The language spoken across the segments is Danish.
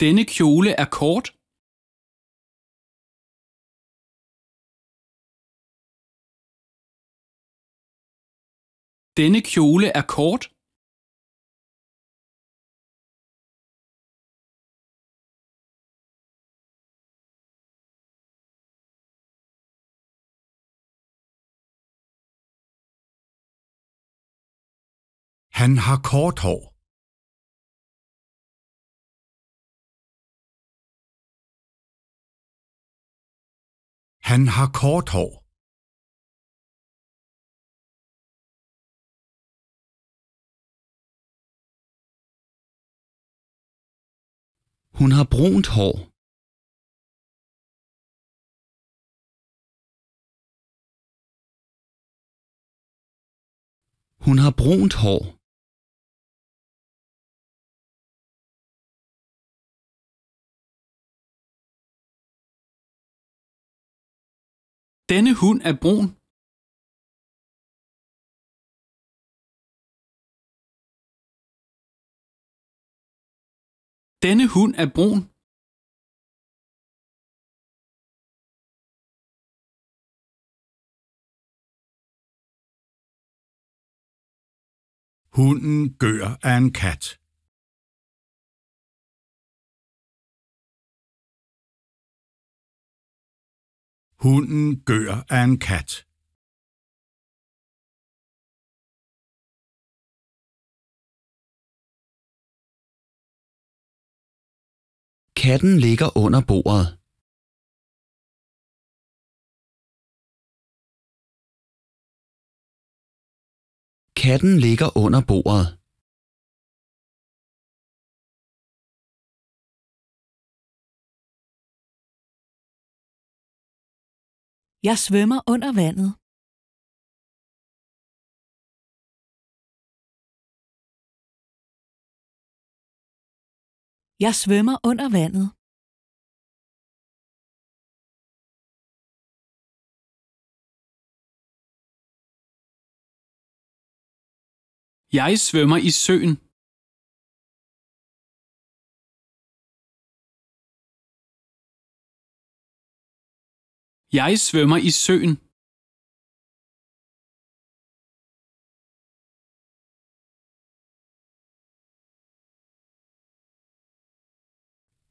Denne kjole er kort. Denne kjole er kort. Han har kort hår. Han har kort hår. Hun har brunt hår. Hun har brunt hår. Denne hund er brun. Denne hund er brun. Hunden gør af en kat. Hunden gør af en kat. Katten ligger under bordet. Katten ligger under bordet. Jeg svømmer under vandet. Jeg svømmer under vandet. Jeg svømmer i søen. Jeg svømmer i søen.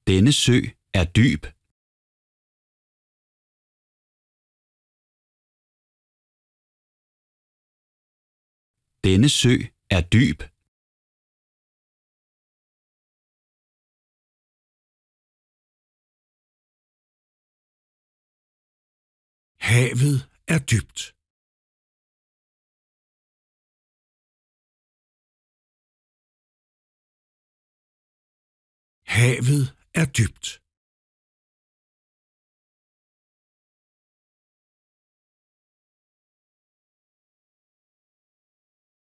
Denne sø er dyb. Denne sø er dyb. Havet er dybt. Havet er dybt.